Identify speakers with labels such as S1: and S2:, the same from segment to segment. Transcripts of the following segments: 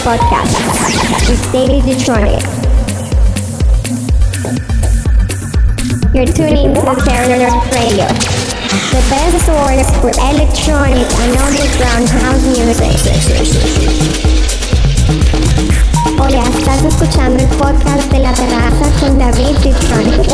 S1: podcast with David Gtronic. You're tuning to Terrace Radio, the best source for electronic and underground house music. Hoy estás escuchando el podcast de la terraza con David Detroit.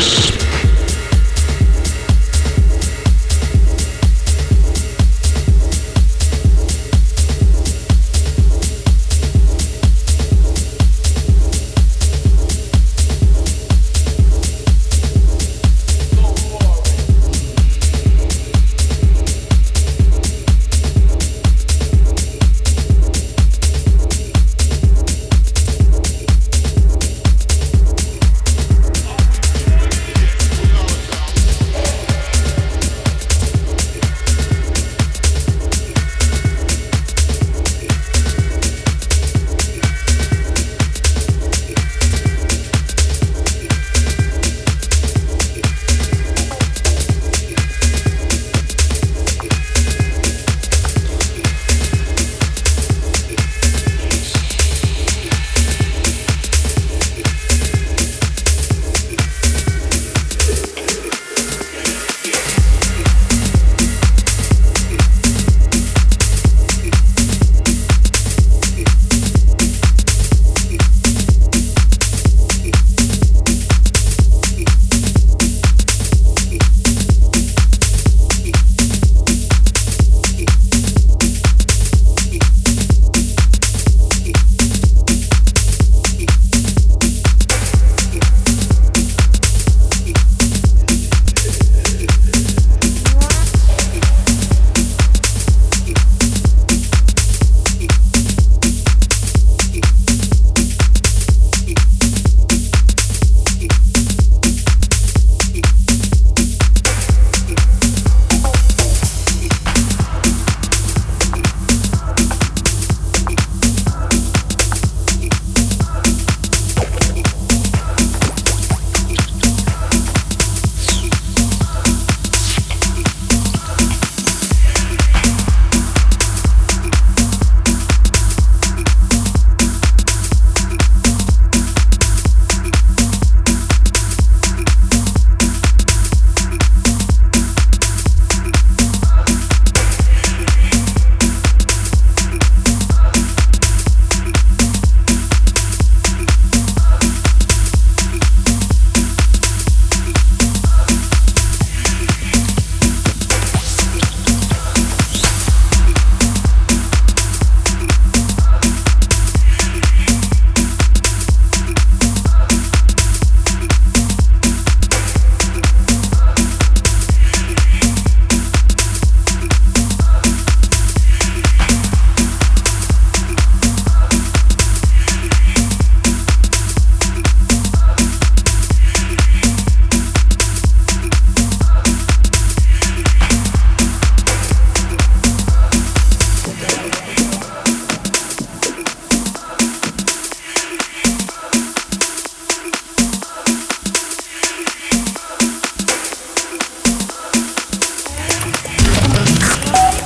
S2: Universe.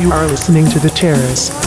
S2: Terrace.
S3: listening to The Terrace.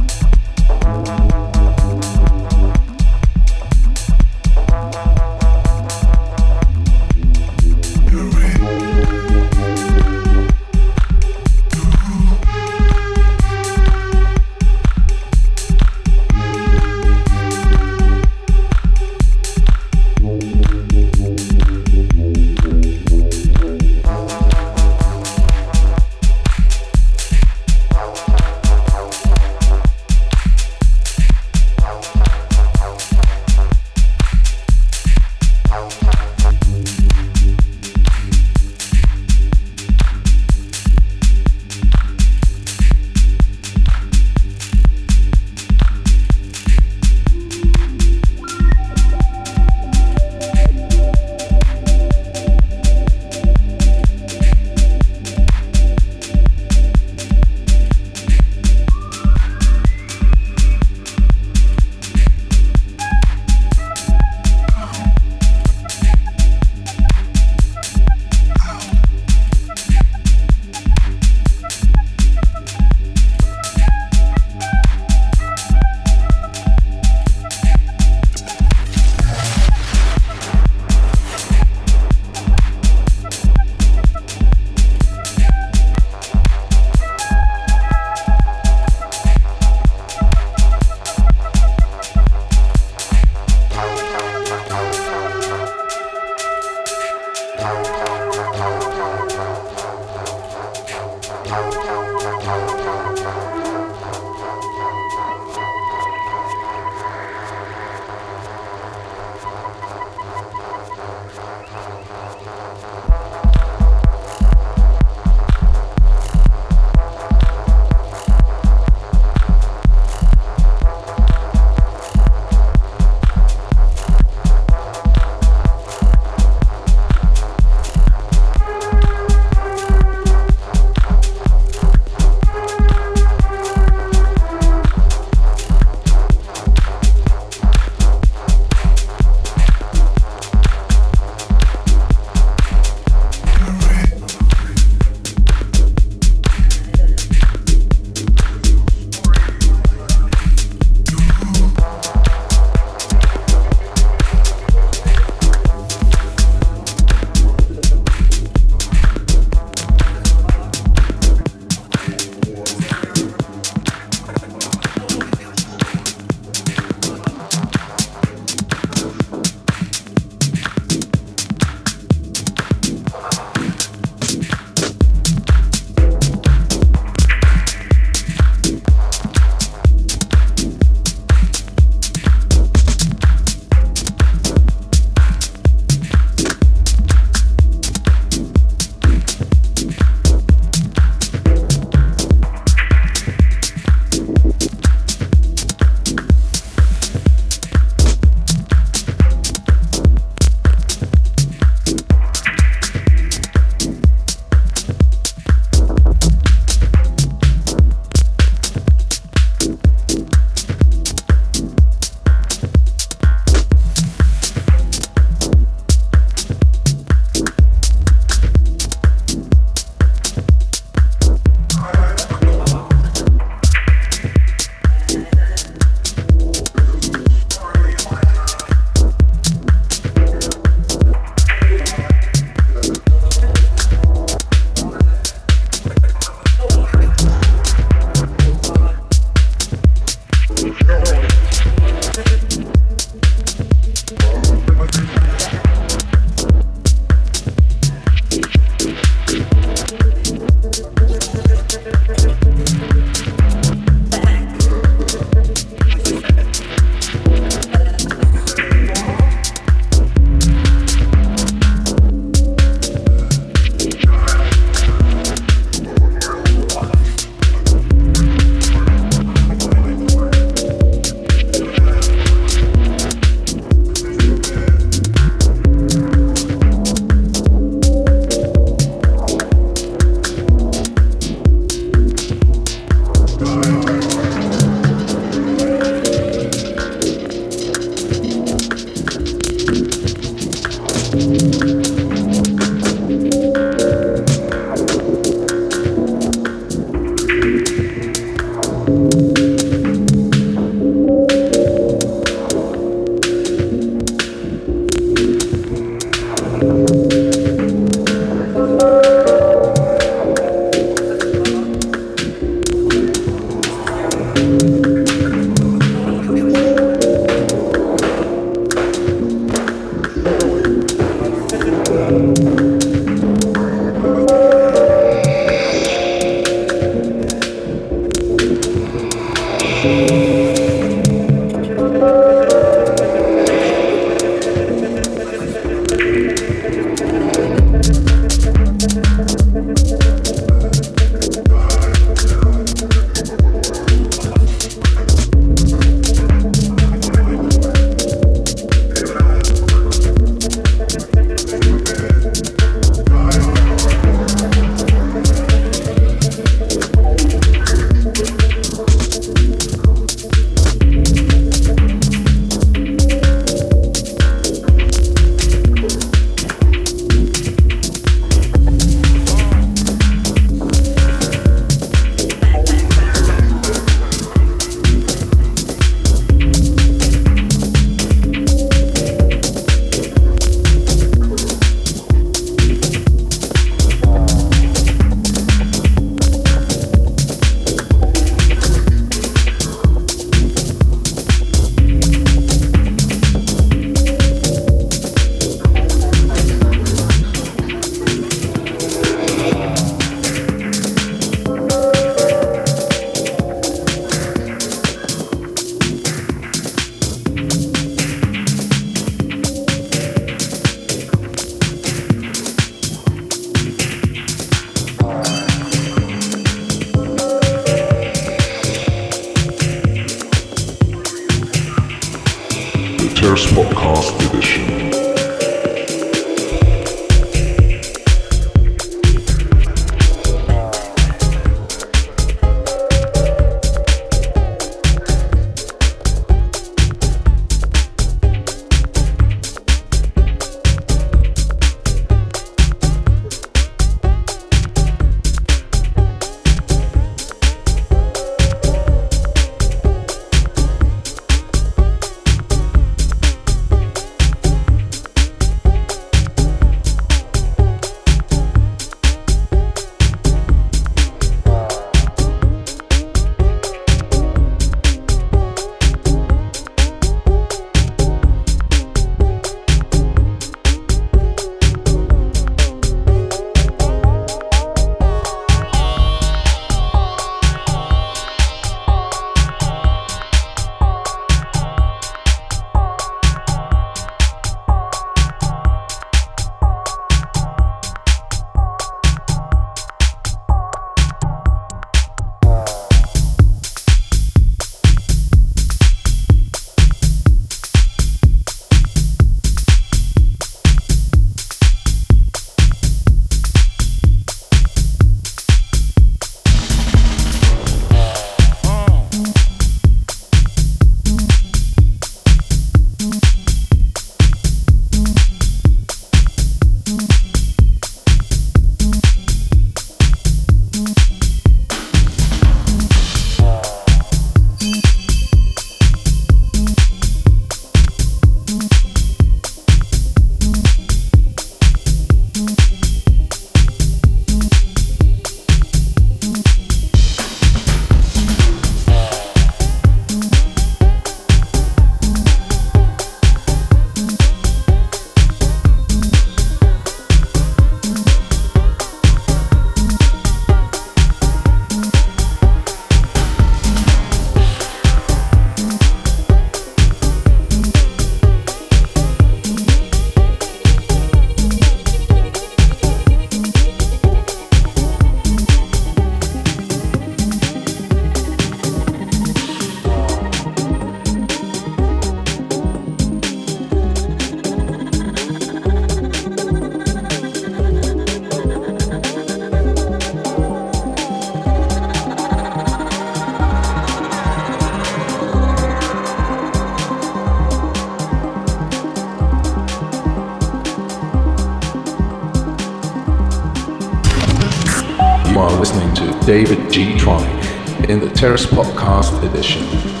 S2: David Gtronic in the Terrace Podcast Edition.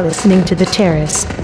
S2: Are listening to The Terrace.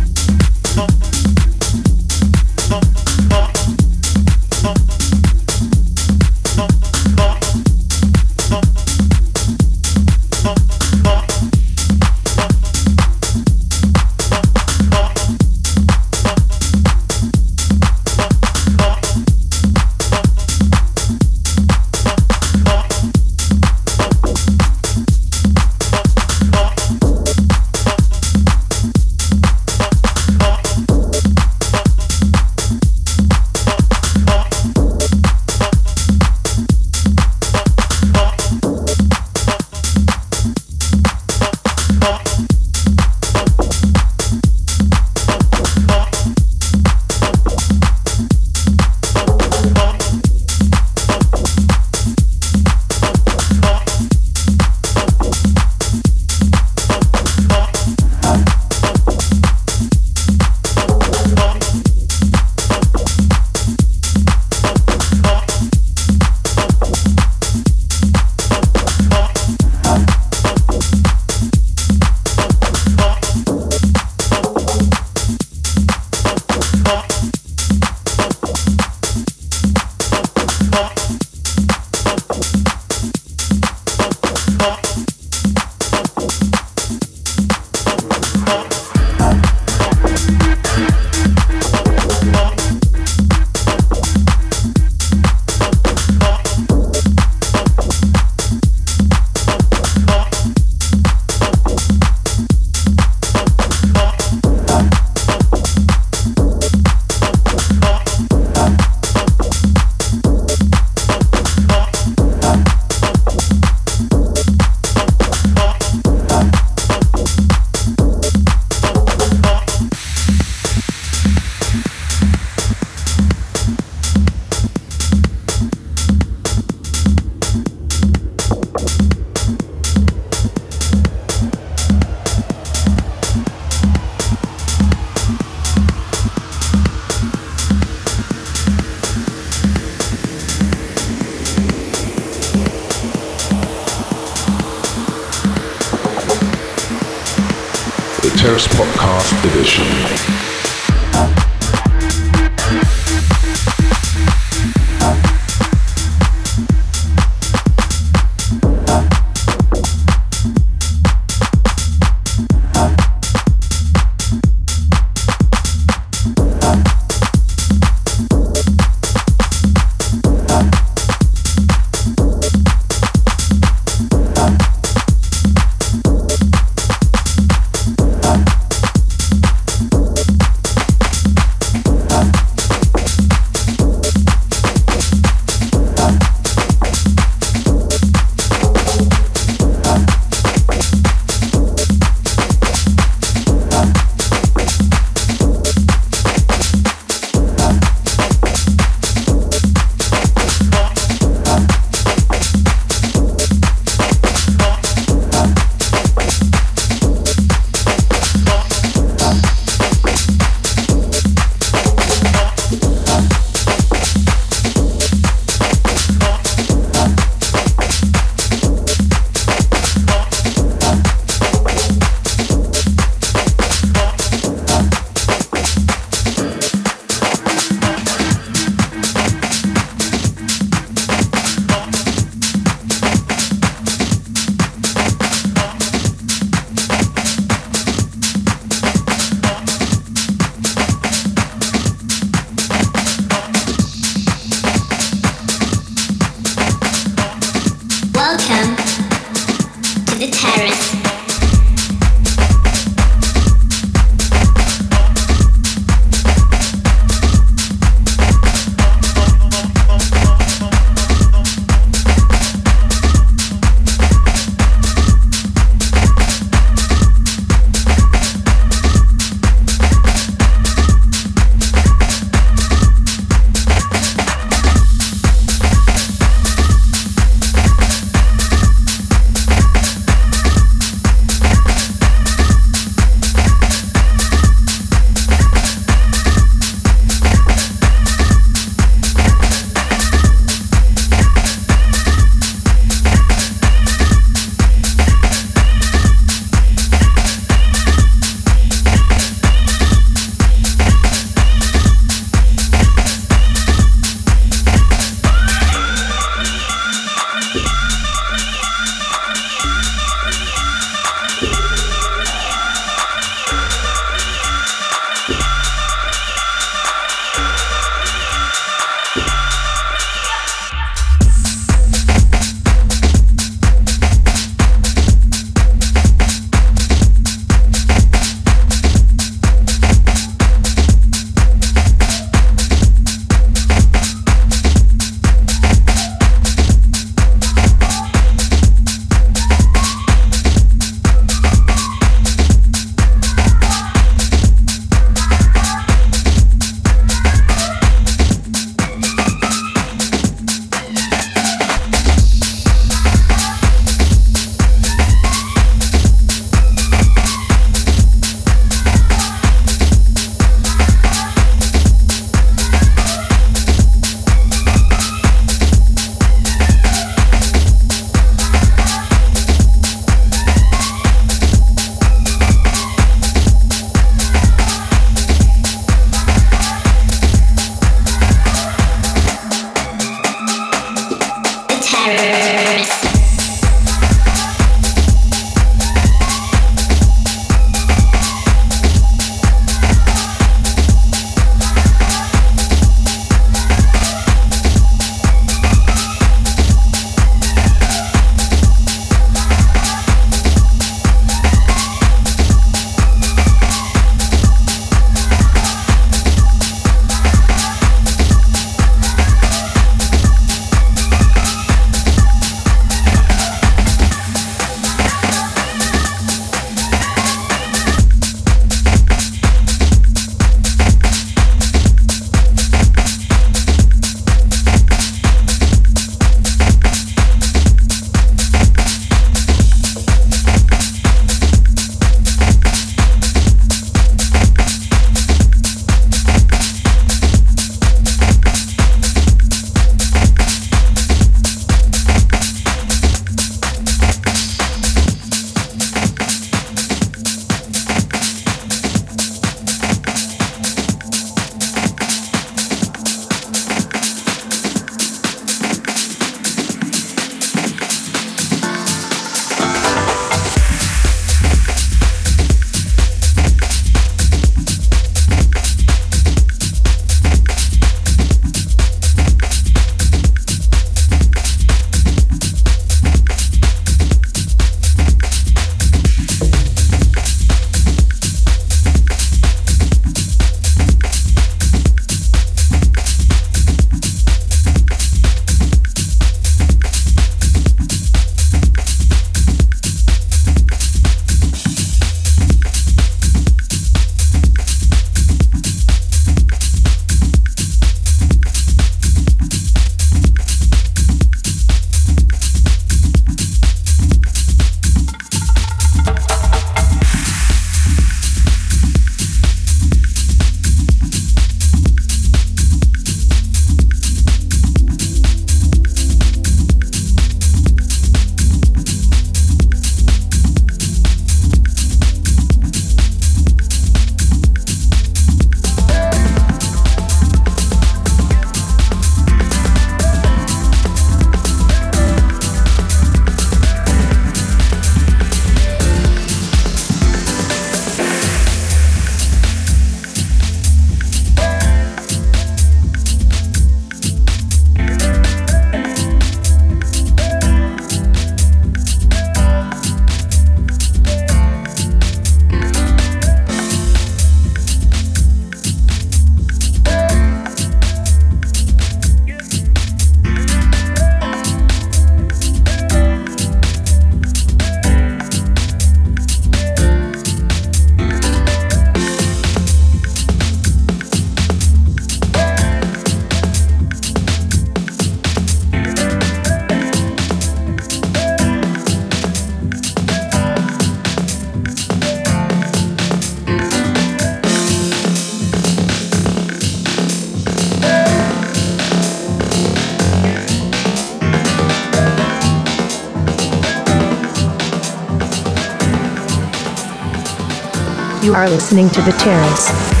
S2: Are listening to The Terrace.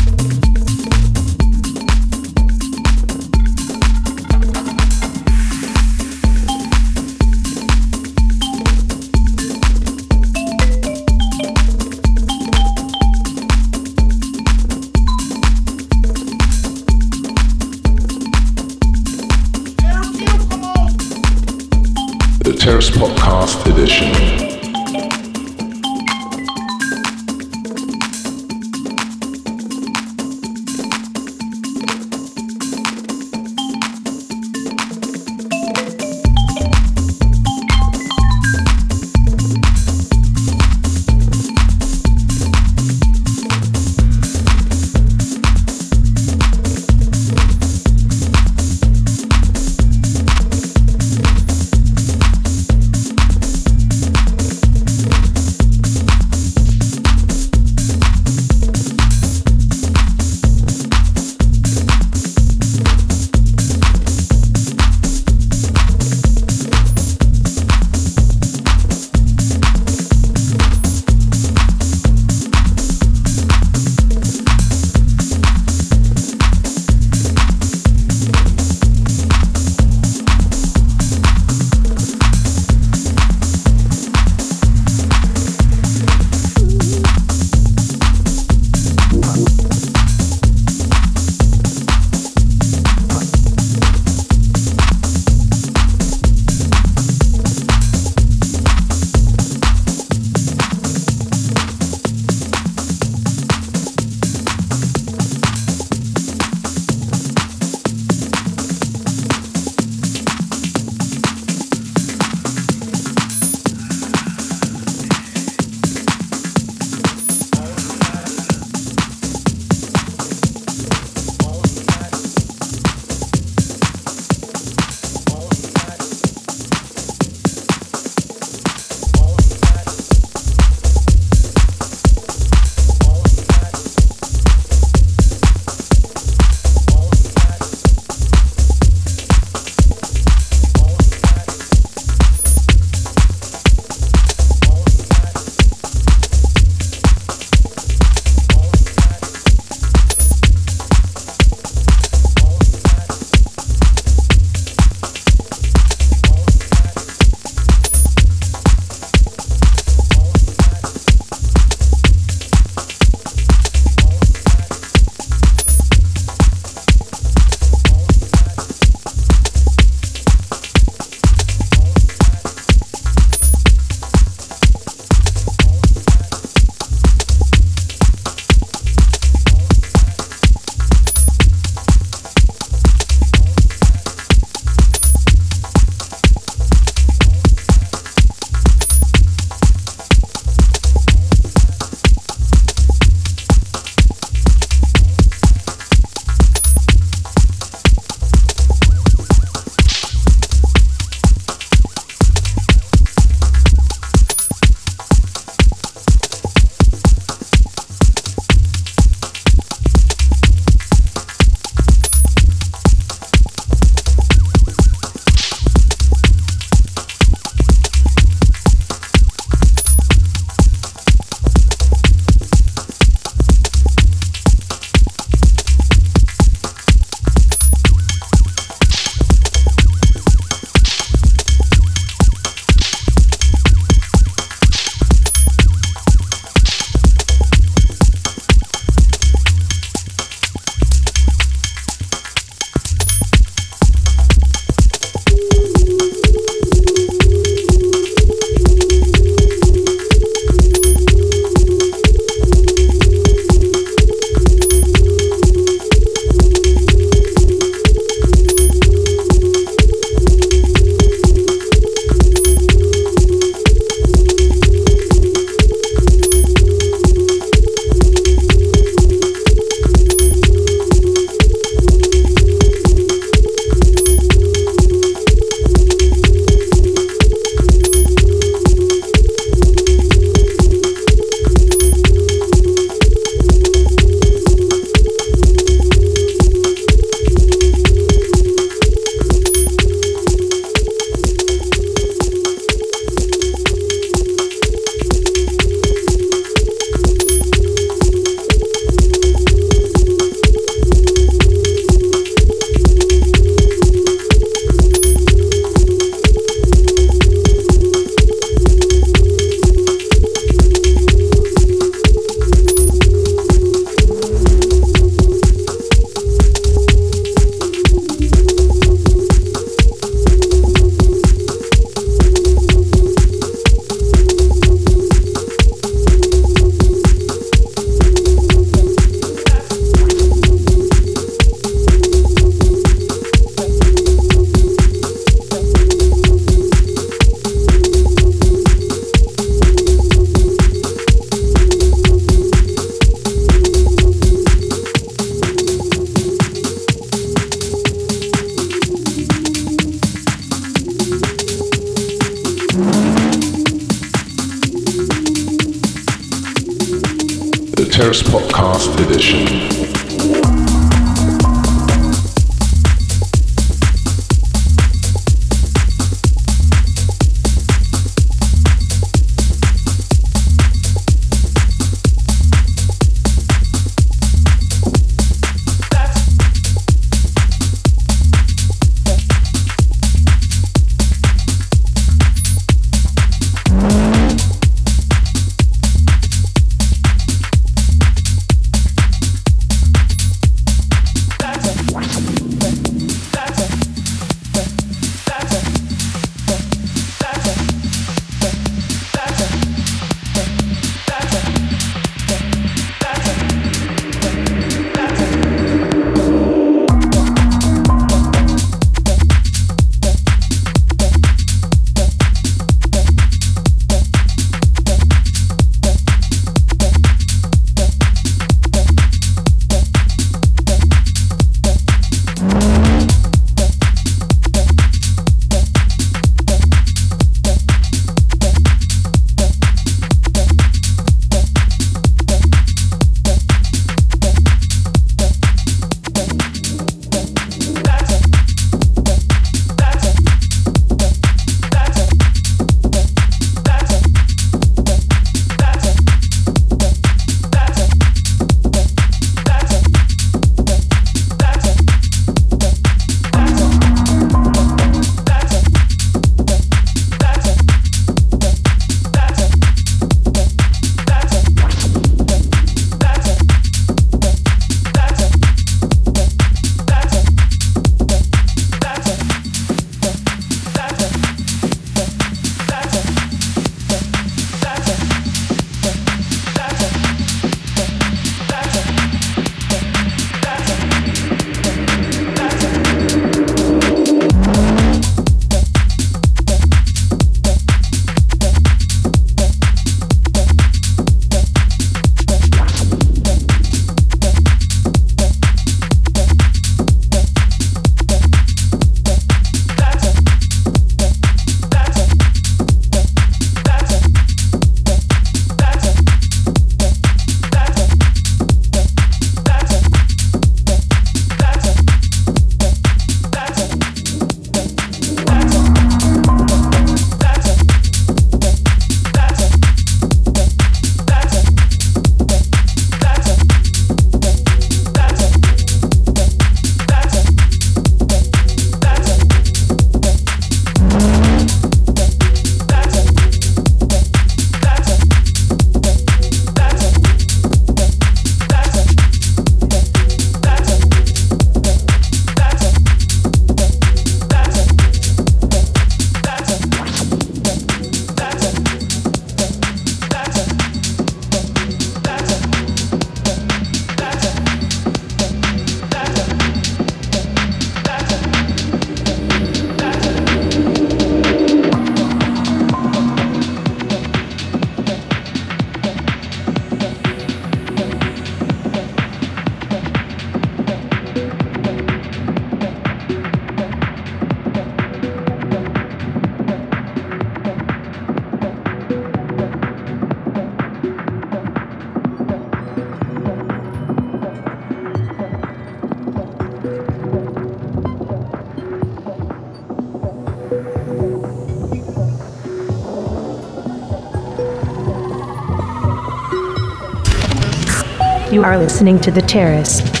S3: Are listening to The Terrace.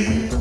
S3: Please.